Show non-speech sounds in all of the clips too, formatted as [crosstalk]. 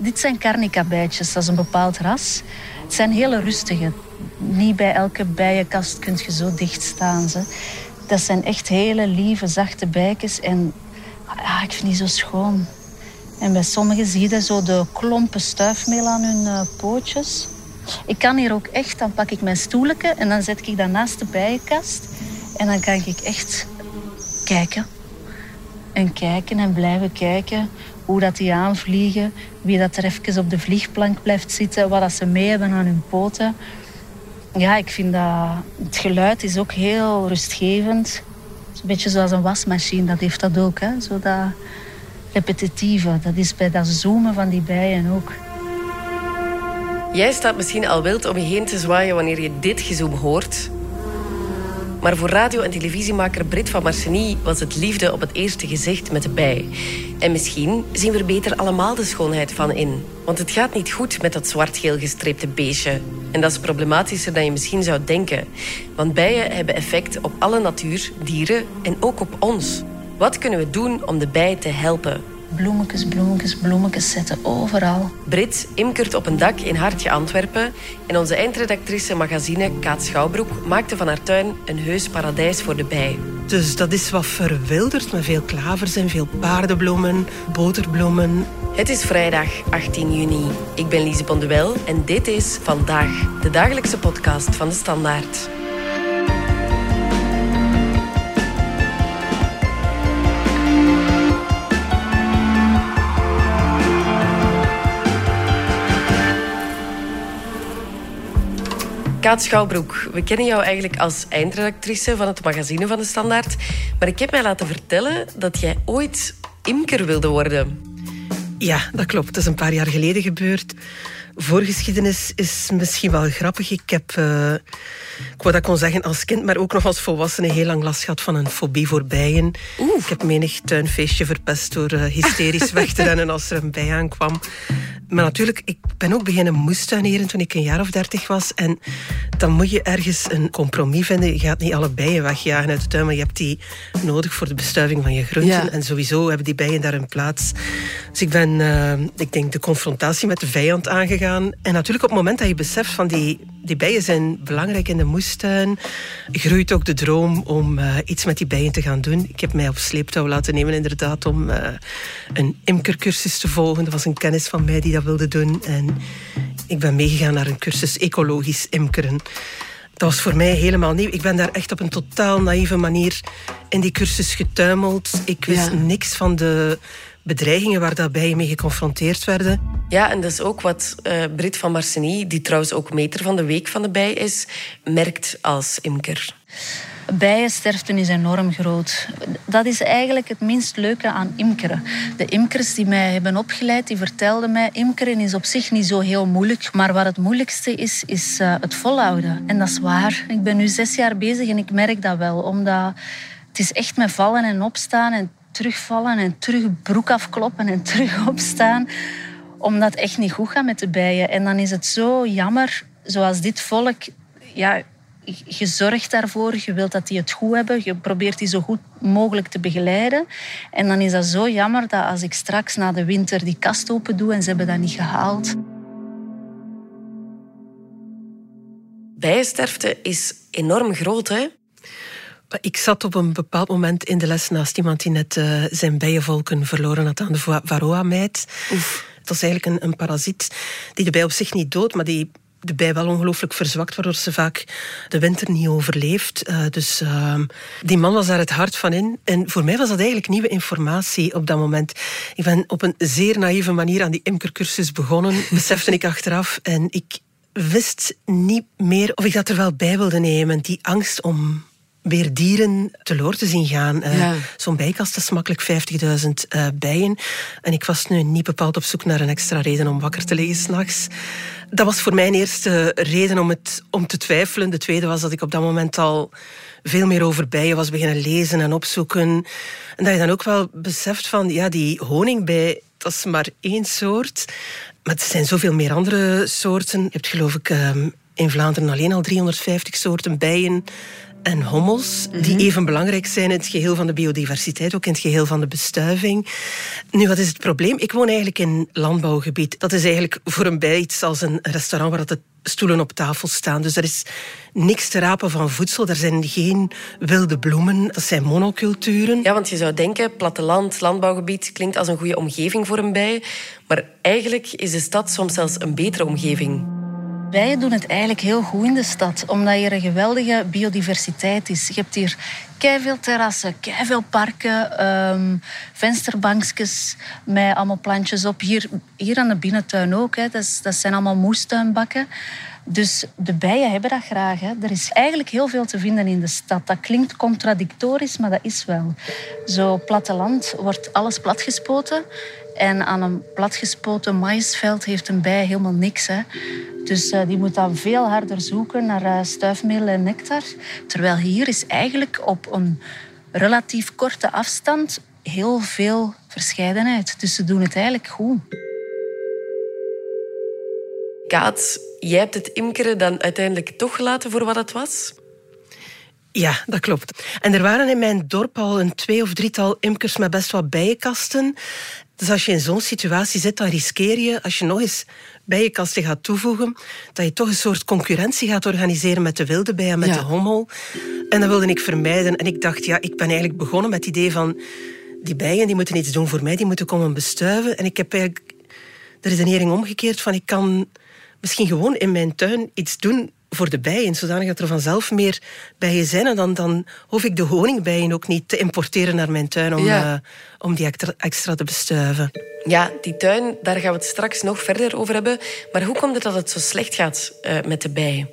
Dit zijn carnica-bijtjes, dat is een bepaald ras. Het zijn hele rustige. Niet bij elke bijenkast kun je zo dicht staan. Ze. Dat zijn echt hele lieve, zachte bijtjes. En ja, ik vind die zo schoon. En bij sommigen zie je zo de klompen stuifmeel aan hun uh, pootjes. Ik kan hier ook echt, dan pak ik mijn stoeletje en dan zet ik dat naast de bijenkast. En dan kan ik echt kijken. En kijken en blijven kijken hoe dat die aanvliegen. Wie dat er even op de vliegplank blijft zitten. Wat dat ze mee hebben aan hun poten. Ja, ik vind dat... Het geluid is ook heel rustgevend. Het is een beetje zoals een wasmachine, dat heeft dat ook. Hè? Zo dat repetitieve, dat is bij dat zoomen van die bijen ook. Jij staat misschien al wild om je heen te zwaaien wanneer je dit gezoem hoort. Maar voor radio- en televisiemaker Brit van Marceny was het liefde op het eerste gezicht met de bij. En misschien zien we er beter allemaal de schoonheid van in. Want het gaat niet goed met dat zwart-geel gestreepte beestje. En dat is problematischer dan je misschien zou denken. Want bijen hebben effect op alle natuur, dieren en ook op ons. Wat kunnen we doen om de bij te helpen? Bloemetjes, bloemetjes, bloemetjes zetten overal. Brit imkert op een dak in Hartje Antwerpen. En onze eindredactrice magazine Kaat Schouwbroek maakte van haar tuin een heus paradijs voor de bij. Dus dat is wat verwilderd met veel klavers en veel paardenbloemen, boterbloemen. Het is vrijdag 18 juni. Ik ben Lise Bonduel en dit is Vandaag, de dagelijkse podcast van de Standaard. Kaat Schouwbroek, we kennen jou eigenlijk als eindredactrice van het magazine van de Standaard. Maar ik heb mij laten vertellen dat jij ooit imker wilde worden. Ja, dat klopt. Dat is een paar jaar geleden gebeurd. Voorgeschiedenis is misschien wel grappig. Ik heb, uh, ik wou dat kon zeggen als kind, maar ook nog als volwassene heel lang last gehad van een fobie voor bijen. Ik heb menig tuinfeestje verpest door uh, hysterisch weg te [laughs] rennen als er een bij aankwam. Maar natuurlijk, ik ben ook beginnen moestuineren toen ik een jaar of dertig was. En dan moet je ergens een compromis vinden. Je gaat niet alle bijen wegjagen uit de tuin, maar je hebt die nodig voor de bestuiving van je groenten. En sowieso hebben die bijen daar een plaats. Dus ik ben, uh, ik denk, de confrontatie met de vijand aangegaan. En natuurlijk op het moment dat je beseft van die, die bijen zijn belangrijk in de moestuin, groeit ook de droom om uh, iets met die bijen te gaan doen. Ik heb mij op sleeptouw laten nemen inderdaad om uh, een imkercursus te volgen. Dat was een kennis van mij die dat wilde doen. En ik ben meegegaan naar een cursus ecologisch imkeren. Dat was voor mij helemaal nieuw. Ik ben daar echt op een totaal naïeve manier in die cursus getuimeld. Ik wist niks van de bedreigingen waar daarbij mee geconfronteerd werden. Ja, en dat is ook wat uh, Brit van Marceny, die trouwens ook meter van de week van de bij is, merkt als imker. Bijensterfte is enorm groot. Dat is eigenlijk het minst leuke aan imkeren. De imkers die mij hebben opgeleid, die vertelden mij... imkeren is op zich niet zo heel moeilijk. Maar wat het moeilijkste is, is uh, het volhouden. En dat is waar. Ik ben nu zes jaar bezig en ik merk dat wel. Omdat het is echt met vallen en opstaan en terugvallen en terug broek afkloppen en [laughs] terug opstaan. Omdat het echt niet goed gaat met de bijen. En dan is het zo jammer, zoals dit volk... Ja, je zorgt daarvoor, je wilt dat die het goed hebben, je probeert die zo goed mogelijk te begeleiden. En dan is dat zo jammer dat als ik straks na de winter die kast open doe en ze hebben dat niet gehaald. Bijensterfte is enorm groot, hè? Ik zat op een bepaald moment in de les naast iemand die net uh, zijn bijenvolken verloren had aan de varroa-mijt. Het was eigenlijk een, een parasiet die de bij op zich niet dood, maar die de bij wel ongelooflijk verzwakt, waardoor ze vaak de winter niet overleeft. Uh, dus uh, die man was daar het hart van in. En voor mij was dat eigenlijk nieuwe informatie op dat moment. Ik ben op een zeer naïeve manier aan die imkercursus begonnen, [laughs] besefte ik achteraf. En ik wist niet meer of ik dat er wel bij wilde nemen. Die angst om weer dieren teloor te zien gaan. Uh, Zo'n bijkast is makkelijk 50.000 uh, bijen. En ik was nu niet bepaald op zoek naar een extra reden om wakker te liggen s'nachts. Dat was voor mij een eerste reden om, het, om te twijfelen. De tweede was dat ik op dat moment al veel meer over bijen was beginnen lezen en opzoeken. En dat je dan ook wel beseft van, ja, die honingbij, dat is maar één soort. Maar er zijn zoveel meer andere soorten. Je hebt geloof ik um, in Vlaanderen alleen al 350 soorten bijen. En hommels, die mhm. even belangrijk zijn in het geheel van de biodiversiteit, ook in het geheel van de bestuiving. Nu, wat is het probleem? Ik woon eigenlijk in landbouwgebied. Dat is eigenlijk voor een bij iets als een restaurant waar de stoelen op tafel staan. Dus er is niks te rapen van voedsel. Er zijn geen wilde bloemen. Dat zijn monoculturen. Ja, want je zou denken, platteland, landbouwgebied klinkt als een goede omgeving voor een bij. Maar eigenlijk is de stad soms zelfs een betere omgeving. Wij doen het eigenlijk heel goed in de stad, omdat hier een geweldige biodiversiteit is. Je hebt hier veel terrassen, veel parken, um, vensterbankjes met allemaal plantjes op. Hier, hier aan de binnentuin ook. Hè. Dat, dat zijn allemaal moestuinbakken. Dus de bijen hebben dat graag. Hè. Er is eigenlijk heel veel te vinden in de stad. Dat klinkt contradictorisch, maar dat is wel. Zo platteland wordt alles platgespoten. En aan een platgespoten maïsveld heeft een bij helemaal niks. Hè. Dus uh, die moet dan veel harder zoeken naar uh, stuifmeel en nectar. Terwijl hier is eigenlijk op een relatief korte afstand heel veel verscheidenheid. Dus ze doen het eigenlijk goed. Kaat, jij hebt het imkeren dan uiteindelijk toch gelaten voor wat het was? Ja, dat klopt. En er waren in mijn dorp al een twee of drietal imkers met best wat bijenkasten. Dus als je in zo'n situatie zit, dan riskeer je, als je nog eens bijenkasten gaat toevoegen, dat je toch een soort concurrentie gaat organiseren met de wilde bijen, met de hommel. En dat wilde ik vermijden. En ik dacht, ja, ik ben eigenlijk begonnen met het idee van die bijen die moeten iets doen voor mij, die moeten komen bestuiven. En ik heb eigenlijk de redenering omgekeerd van ik kan misschien gewoon in mijn tuin iets doen voor de bijen, zodanig dat er vanzelf meer bijen zijn. En dan, dan hoef ik de honingbijen ook niet te importeren naar mijn tuin om, eh, om die extra, extra, te bestuiven. Ja, die tuin, daar gaan we het straks nog verder over hebben. Maar hoe komt het dat het zo slecht gaat uh, met de bijen?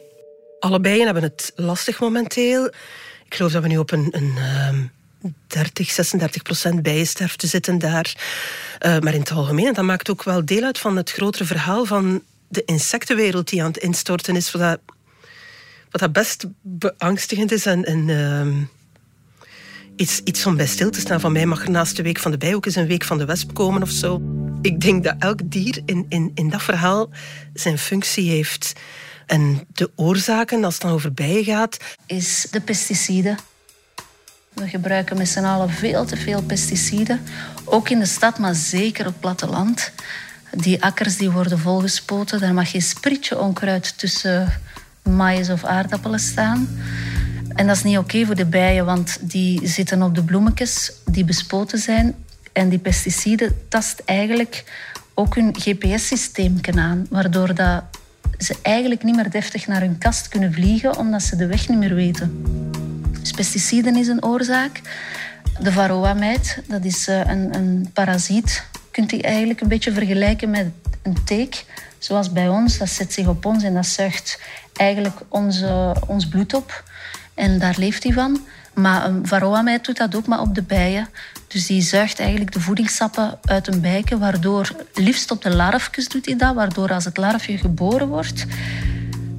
Alle bijen hebben het lastig momenteel. Ik geloof dat we nu op een, een 30, 36 procent bijensterfte zitten daar. Uh, maar in het algemeen, dat maakt ook wel deel uit van het grotere verhaal van de insectenwereld die aan het instorten is. Wat wat dat best beangstigend is en, uh, iets, iets om bij stil te staan. Van mij mag er naast de week van de bij ook eens een week van de wesp komen of zo. Ik denk dat elk dier in, in, in dat verhaal zijn functie heeft. En de oorzaken, als het dan over bijen gaat... Is de pesticiden. We gebruiken met z'n allen veel te veel pesticiden. Ook in de stad, maar zeker op het platteland. Die akkers die worden volgespoten. Daar mag geen sprietje onkruid tussen maïs of aardappelen staan. En dat is niet oké voor de bijen, want die zitten op de bloemetjes die bespoten zijn. En die pesticiden tast eigenlijk ook hun GPS-systeem aan, waardoor dat ze eigenlijk niet meer deftig naar hun kast kunnen vliegen, omdat ze de weg niet meer weten. Dus pesticiden is een oorzaak. De varroa-mijt, dat is eh, een, een parasiet. Kunt u eigenlijk een beetje vergelijken met een teek. Zoals bij ons, dat zet zich op ons en dat zuigt eigenlijk onze, ons bloed op. En daar leeft hij van. Maar een varroa doet dat ook maar op de bijen. Dus die zuigt eigenlijk de voedingssappen uit een bijken, waardoor liefst op de larfjes doet hij dat, waardoor als het larfje geboren wordt,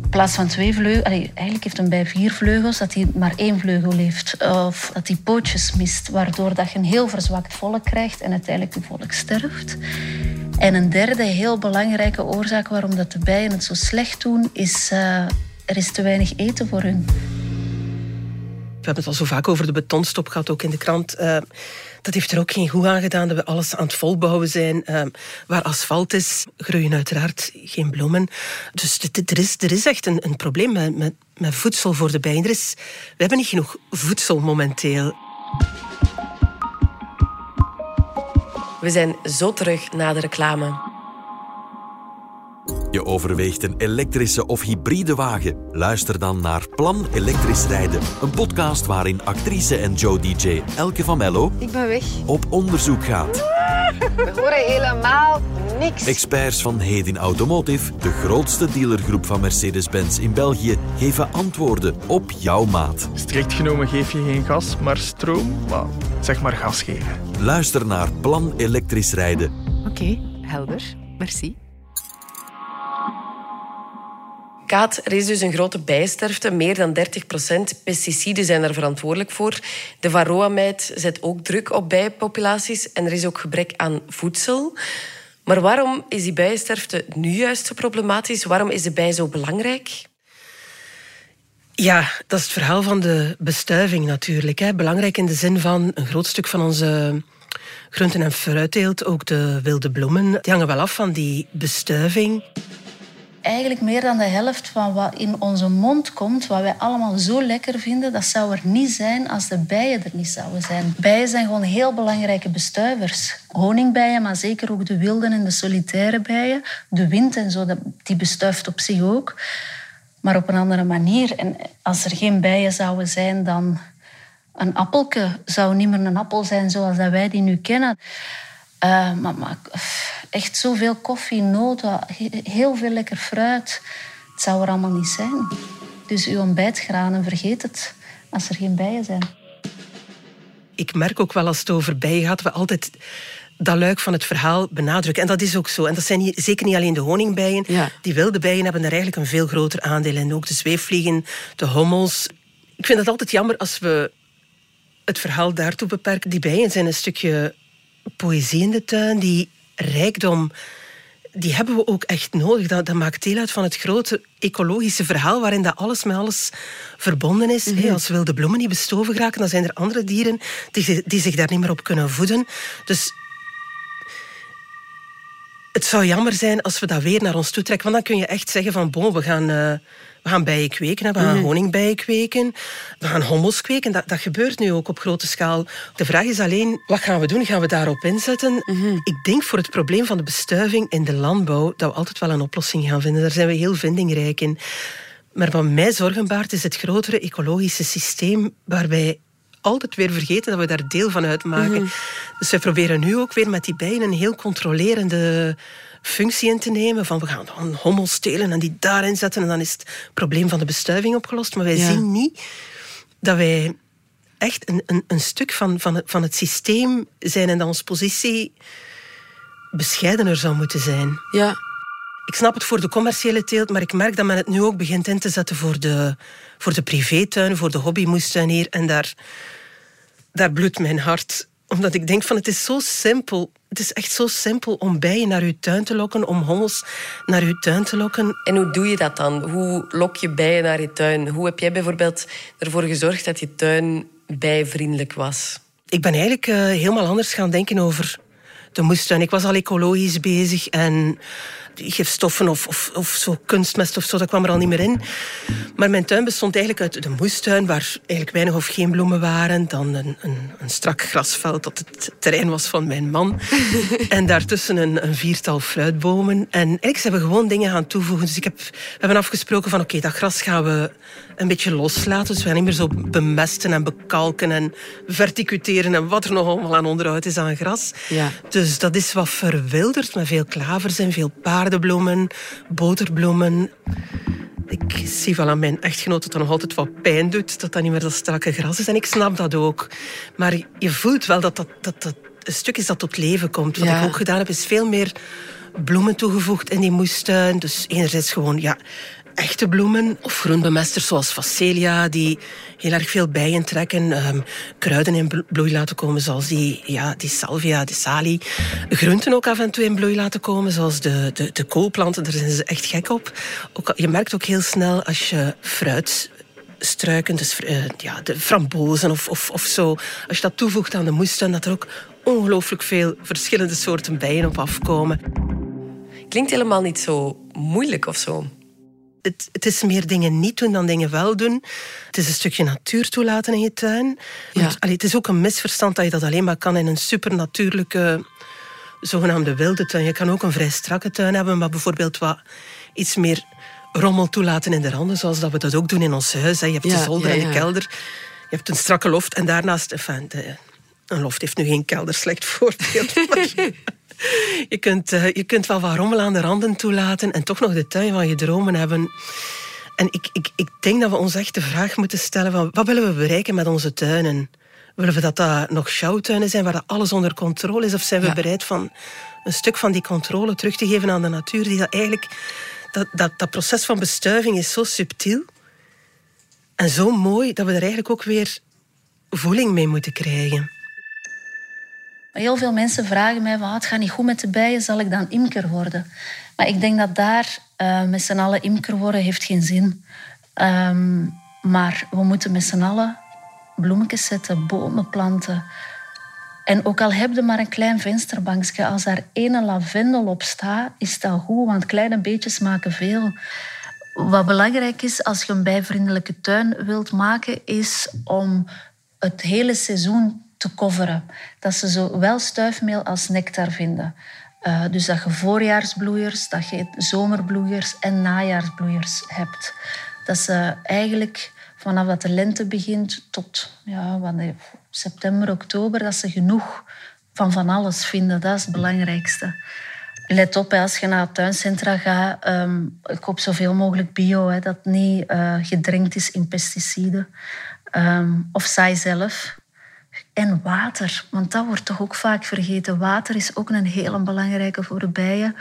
in plaats van twee vleugels, eigenlijk heeft een bij vier vleugels, dat hij maar één vleugel heeft. Of dat hij pootjes mist, waardoor dat je een heel verzwakt volk krijgt en uiteindelijk het volk sterft. En een derde heel belangrijke oorzaak waarom dat de bijen het zo slecht doen, is uh, er is te weinig eten voor hun. We hebben het al zo vaak over de betonstop gehad, ook in de krant. Uh, dat heeft er ook geen goed aan gedaan dat we alles aan het volbouwen zijn. Uh, waar asfalt is, groeien uiteraard geen bloemen. Dus er is, er is echt een, een probleem met, met, met voedsel voor de bijen. Er is, we hebben niet genoeg voedsel momenteel. We zijn zo terug na de reclame. Je overweegt een elektrische of hybride wagen? Luister dan naar Plan Elektrisch Rijden. Een podcast waarin actrice en Joe DJ Elke van Mello... Ik ben weg. ...op onderzoek gaat. We horen helemaal niks. Experts van Hedin Automotive, de grootste dealergroep van Mercedes-Benz in België, geven antwoorden op jouw maat. Strikt genomen geef je geen gas, maar stroom? Well, zeg maar gas geven. Luister naar Plan Elektrisch Rijden. Oké, helder. Merci. Kaat, er is dus een grote bijsterfte. Meer dan 30 procent pesticiden zijn er verantwoordelijk voor. De varroa-mijt zet ook druk op bijenpopulaties. En er is ook gebrek aan voedsel. Maar waarom is die bijensterfte nu juist zo problematisch? Waarom is de bij zo belangrijk? Ja, dat is het verhaal van de bestuiving natuurlijk. Hè. Belangrijk in de zin van een groot stuk van onze groenten- en fruitteelt, ook de wilde bloemen, die hangen wel af van die bestuiving eigenlijk meer dan de helft van wat in onze mond komt, wat wij allemaal zo lekker vinden, dat zou er niet zijn als de bijen er niet zouden zijn. Bijen zijn gewoon heel belangrijke bestuivers. Honingbijen, maar zeker ook de wilde en de solitaire bijen. De wind en zo, die bestuift op zich ook. Maar op een andere manier. En als er geen bijen zouden zijn, dan een appelke zou niet meer een appel zijn zoals dat wij die nu kennen. Uh, maar, maar echt zoveel koffie, noten, heel veel lekker fruit. Het zou er allemaal niet zijn. Dus uw ontbijtgranen, vergeet het als er geen bijen zijn. Ik merk ook wel als het over bijen gaat, we altijd dat luik van het verhaal benadrukken. En dat is ook zo. En dat zijn niet, zeker niet alleen de honingbijen. Die wilde bijen hebben er eigenlijk een veel groter aandeel in. Ook de zweefvliegen, de hommels. Ik vind het altijd jammer als we het verhaal daartoe beperken. Die bijen zijn een stukje poëzie in de tuin. Die rijkdom, die hebben we ook echt nodig. Dat, dat maakt deel uit van het grote ecologische verhaal waarin dat alles met alles verbonden is. Mm Als wilde bloemen niet bestoven geraken, dan zijn er andere dieren die, die zich daar niet meer op kunnen voeden. Dus het zou jammer zijn als we dat weer naar ons toe trekken. Want dan kun je echt zeggen van, bon, we gaan... Uh, we gaan bijen kweken, we gaan mm. honingbijen kweken, we gaan hommels kweken. Dat, dat gebeurt nu ook op grote schaal. De vraag is alleen, wat gaan we doen? Gaan we daarop inzetten? Mhm. Ik denk voor het probleem van de bestuiving in de landbouw dat we altijd wel een oplossing gaan vinden. Daar zijn we heel vindingrijk in. Maar wat mij zorgen baart is het grotere ecologische systeem waarbij altijd weer vergeten dat we daar deel van uitmaken. Mhm. Dus we proberen nu ook weer met die bijen een heel controlerende functie in te nemen. Van we gaan een hommel stelen en die daarin zetten en dan is het probleem van de bestuiving opgelost. Maar wij zien niet dat wij echt een, een, een stuk van, van, het, van het systeem zijn en dat onze positie bescheidener zou moeten zijn. Ja. Ik snap het voor de commerciële teelt, maar ik merk dat men het nu ook begint in te zetten voor de, voor de privétuin, voor de hobbymoestuinier. En daar, daar bloedt mijn hart. Omdat ik denk van het is zo simpel. Het is echt zo simpel om bijen naar uw tuin te lokken, om hommels naar uw tuin te lokken. En hoe doe je dat dan? Hoe lok je bijen naar je tuin? Hoe heb jij bijvoorbeeld ervoor gezorgd dat je tuin bijvriendelijk was? Ik ben eigenlijk uh, helemaal anders gaan denken over de moestuin. Ik was al ecologisch bezig en gifstoffen of, of, of zo kunstmest of zo, dat kwam er al niet meer in. Maar mijn tuin bestond eigenlijk uit de moestuin, waar eigenlijk weinig of geen bloemen waren. Dan een, een, een strak grasveld dat het terrein was van mijn man. [laughs] en daartussen een, een, viertal fruitbomen. En eigenlijk zijn we gewoon dingen gaan toevoegen. Dus ik heb, we hebben afgesproken van oké, dat gras gaan we een beetje loslaten. Dus we gaan niet meer zo bemesten en bekalken en verticuteren en wat er nog allemaal aan onderhoud is aan gras. Ja. Dus dat is wat verwilderd met veel klavers en veel paardenbloemen, boterbloemen. Ik zie van aan mijn echtgenoot dat dat nog altijd wat pijn doet, dat dat niet meer dat strakke gras is. En ik snap dat ook. Maar je voelt wel dat dat, dat, dat een stuk is dat tot leven komt. Wat ik ook gedaan heb, is veel meer bloemen toegevoegd in die moestuin. Dus enerzijds gewoon ja, echte bloemen of groenbemesters zoals Facelia, die heel erg veel bijen trekken. Um, kruiden in bloei laten komen, zoals die, ja, die salvia, de salie. Groenten ook af en toe in bloei laten komen, zoals de, de, de koolplanten. Daar zijn ze echt gek op. Ook, je merkt ook heel snel als je fruit struiken, dus uh, ja, de frambozen of, of, of zo. Als je dat toevoegt aan de moestuin, dat er ook ongelooflijk veel verschillende soorten bijen op afkomen. Klinkt helemaal niet zo moeilijk of zo het, het, is meer dingen niet doen dan dingen wel doen. Het is een stukje natuur toelaten in je tuin. Ja. het is ook een misverstand dat je dat alleen maar kan in een supernatuurlijke, zogenaamde wilde tuin. Je kan ook een vrij strakke tuin hebben, maar bijvoorbeeld wat iets meer rommel toelaten in de randen, zoals dat we dat ook doen in ons huis. Je hebt de zolder en de kelder. Je hebt een strakke loft en daarnaast... Enfin, de, een loft heeft nu geen kelder, slecht [laughs] voorbeeld. [laughs] je, kunt, uh, je kunt wel wat rommel aan de randen toelaten en toch nog de tuin van je dromen hebben. En ik, ik, ik denk dat we ons echt de vraag moeten stellen van wat willen we bereiken met onze tuinen? Willen we dat dat nog sjouwtuinen zijn waar dat alles onder controle is? Of zijn we bereid van een stuk van die controle terug te geven aan de natuur? Die dat, eigenlijk, dat, dat, dat proces van bestuiving is zo subtiel en zo mooi dat we er eigenlijk ook weer voeling mee moeten krijgen. Heel veel mensen vragen mij, wat, het gaat niet goed met de bijen, zal ik dan imker worden? Maar ik denk dat daar uh, met z'n allen imker worden heeft geen zin. Um, Maar we moeten met z'n allen bloemetjes zetten, bomen planten. En ook al heb je maar een klein vensterbankje, als daar één lavendel op staat, is dat goed, want kleine beetjes maken veel. Wat belangrijk is als je een bijvriendelijke tuin wilt maken, is om het hele seizoen te coveren. Dat ze zowel stuifmeel als nectar vinden. Uh, dus dat je voorjaarsbloeiers, dat je zomerbloeiers en najaarsbloeiers hebt. Dat ze eigenlijk vanaf dat de lente begint tot ja, wanneer, september, oktober, dat ze genoeg van van alles vinden. Dat is het belangrijkste. Let op, als je naar het tuincentra gaat, um, koop zoveel mogelijk bio, hè, dat niet uh, gedrenkt is in pesticiden. Um, of saai zelf. En water, want dat wordt toch ook vaak vergeten. Water is ook een hele belangrijke voor bijen.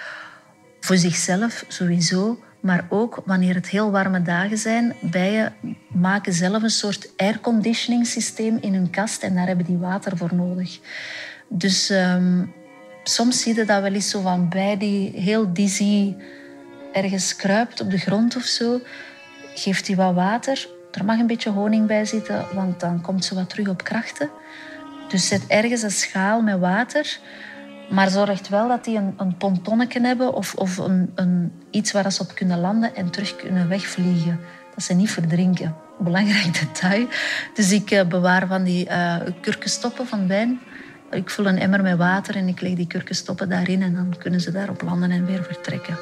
Voor zichzelf sowieso, maar ook wanneer het heel warme dagen zijn. Bijen maken zelf een soort airconditioning systeem in hun kast en daar hebben die water voor nodig. Dus um, soms zie je dat wel eens zo van bij die heel dizzy ergens kruipt op de grond of zo. Geeft hij wat water. Er mag een beetje honing bij zitten, want dan komt ze wat terug op krachten. Dus zet ergens een schaal met water. Maar zorg wel dat die een, een pontonnetje hebben of, of een, een, iets waar ze op kunnen landen en terug kunnen wegvliegen. Dat ze niet verdrinken. Belangrijk detail. Dus ik uh, bewaar van die uh, kurkenstoppen van wijn. Ik vul een emmer met water en ik leg die kurkenstoppen daarin en dan kunnen ze daarop landen en weer vertrekken.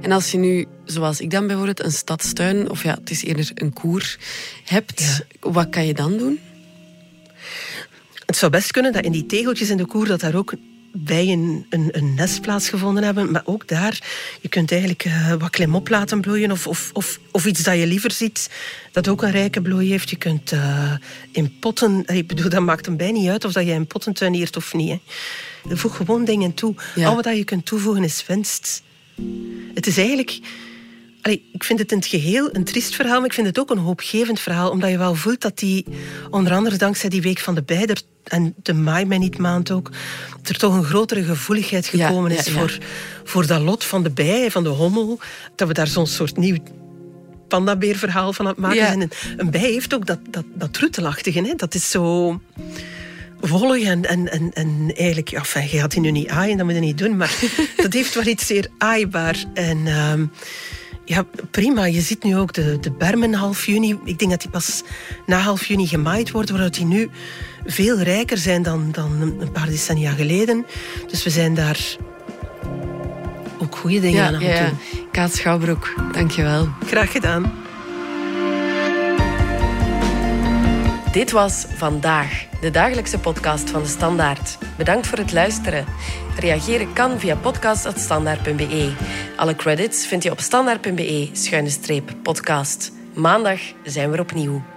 En als je nu, zoals ik dan bijvoorbeeld, een stadstuin, of ja, het is eerder een koer, hebt, wat kan je dan doen? Het zou best kunnen dat in die tegeltjes in de koer dat daar ook bijen een, een nest plaatsgevonden hebben. Maar ook daar, je kunt eigenlijk uh, wat klimop laten bloeien of, of, of, of, iets dat je liever ziet dat ook een rijke bloei heeft. Je kunt uh, in potten, ik bedoel, dat maakt een bij niet uit of dat je in potten tuineert of niet. Hè. Voeg gewoon dingen toe. Al wat je kunt toevoegen is winst. Het is eigenlijk ik vind het in het geheel een triest verhaal, maar ik vind het ook een hoopgevend verhaal. Omdat je wel voelt dat die, onder andere dankzij die Week van de Beider en de Maai mij niet maand ook, er toch een grotere gevoeligheid gekomen is Voor, voor dat lot van de bij, van de hommel. Dat we daar zo'n soort nieuw pandabeerverhaal van aan het maken zijn. En een bij heeft ook dat, dat, dat roetelachtige. Hè? Dat is zo volg en, en, en, en eigenlijk, ja, je gaat die nu niet aaien, dat moet je niet doen, maar [laughs] dat heeft wel iets zeer aaibaar. En uh, ja, prima. Je ziet nu ook de, de bermen half juni. Ik denk dat die pas na half juni gemaaid worden, waardoor die nu veel rijker zijn dan, dan een paar decennia geleden. Dus we zijn daar ook goede dingen aan het ja, doen. Kaat Schouwbroek, dankjewel. Graag gedaan. Dit was Vandaag, de dagelijkse podcast van de Standaard. Bedankt voor het luisteren. Reageren kan via podcast.standaard.be. Alle credits vind je op standaard.be-podcast. Maandag zijn we opnieuw.